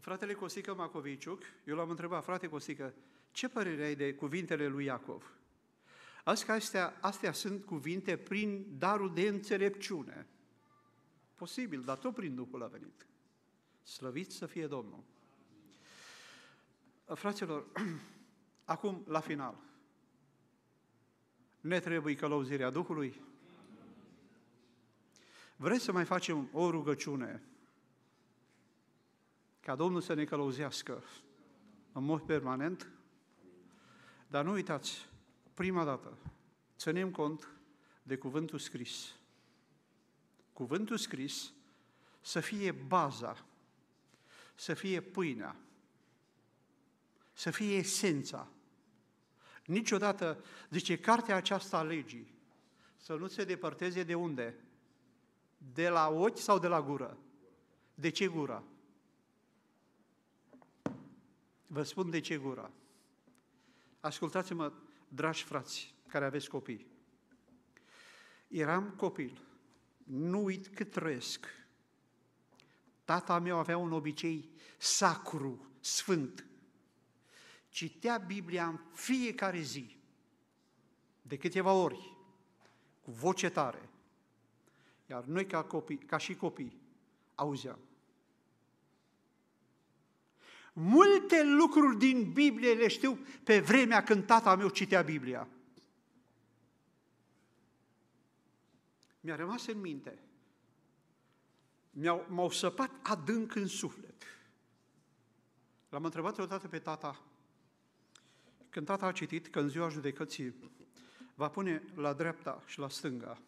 fratele Costică Macoviciuc, eu l-am întrebat, frate Costică, ce părere ai de cuvintele lui Iacov? Astea, astea sunt cuvinte prin darul de înțelepciune. Posibil, dar tot prin Duhul a venit. Slăvit să fie Domnul. Fraților, <clears throat> acum, la final, ne trebuie călăuzirea Duhului? Vreți să mai facem o rugăciune ca Domnul să ne călăuzească în mod permanent? Dar nu uitați, prima dată, ținem cont de cuvântul scris. Cuvântul scris să fie baza, să fie pâinea, să fie esența. Niciodată, zice, cartea aceasta a legii, să nu se depărteze de unde? De la ochi sau de la gură? De ce gura? Vă spun de ce gura. Ascultați-mă, dragi frați, care aveți copii. Eram copil, nu uit cât trăiesc. Tata meu avea un obicei sacru, sfânt. Citea Biblia în fiecare zi, de câteva ori, cu voce tare. Iar noi, ca, copii, ca și copii, auzeam. Multe lucruri din Biblie le știu pe vremea când tata meu citea Biblia. Mi-a rămas în minte. M-au, m-au săpat adânc în suflet. L-am întrebat odată pe tata, când tata a citit că în ziua judecății va pune la dreapta și la stânga.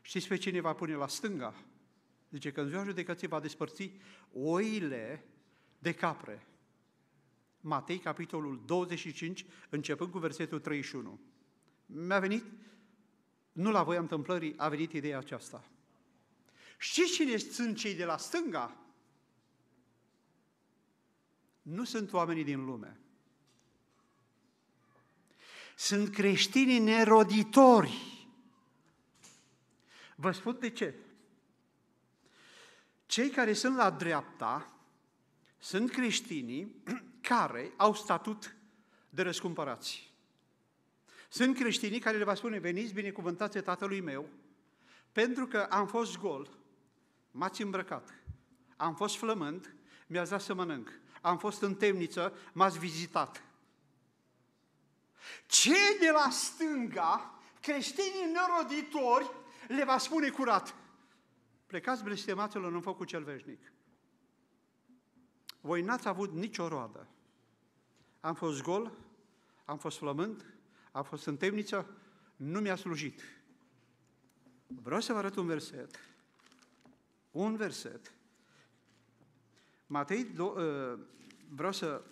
Știți pe cine va pune la stânga? Zice că în ziua judecății va despărți oile de capre. Matei, capitolul 25, începând cu versetul 31. Mi-a venit, nu la voia întâmplării, a venit ideea aceasta. Știți cine sunt cei de la stânga? Nu sunt oamenii din lume. Sunt creștinii neroditori. Vă spun de ce. Cei care sunt la dreapta sunt creștinii <clears throat> care au statut de răscumpărați. Sunt creștinii care le va spune, veniți binecuvântați tatălui meu, pentru că am fost gol, m-ați îmbrăcat, am fost flământ, mi-ați dat să mănânc, am fost în temniță, m-ați vizitat. Cei de la stânga, creștinii neroditori, le va spune curat, plecați blestemaților în focul cel veșnic. Voi n-ați avut nicio roadă. Am fost gol, am fost flământ, am fost în temniță, nu mi-a slujit. Vreau să vă arăt un verset. Un verset. Matei, do, uh, vreau să,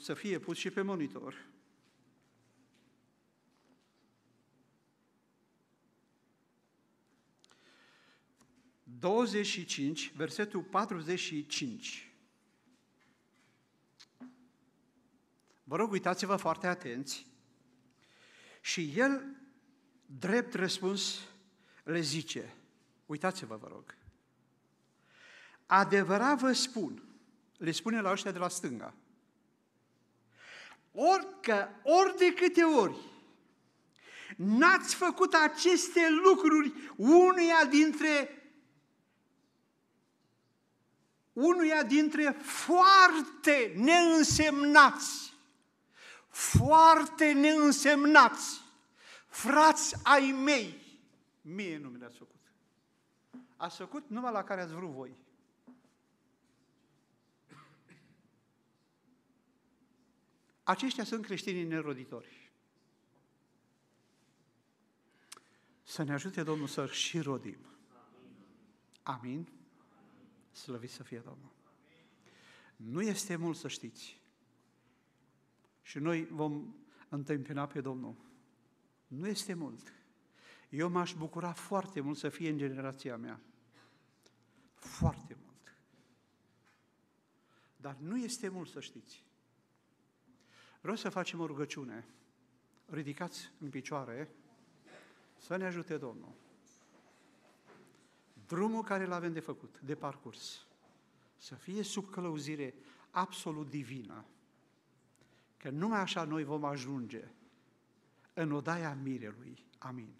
să fie pus și pe monitor. Douăzeci și cinci, versetul 45. Vă rog, uitați-vă foarte atenți. Și el, drept răspuns, le zice, uitați-vă, vă rog, adevărat vă spun, le spune la ăștia de la stânga, orică, ori de câte ori n-ați făcut aceste lucruri unuia dintre unuia dintre foarte neînsemnați foarte neînsemnați, frați ai mei, mie nu mi le-ați făcut. Ați făcut numai la care ați vrut voi. Aceștia sunt creștinii neroditori. Să ne ajute Domnul să și rodim. Amin. Slăvit să fie Domnul. Nu este mult să știți și noi vom întâmpina pe Domnul. Nu este mult. Eu m-aș bucura foarte mult să fie în generația mea. Foarte mult. Dar nu este mult să știți. Vreau să facem o rugăciune. Ridicați în picioare să ne ajute Domnul. Drumul care l avem de făcut, de parcurs, să fie sub călăuzire absolut divină, că numai așa noi vom ajunge în odaia mirelui. Amin.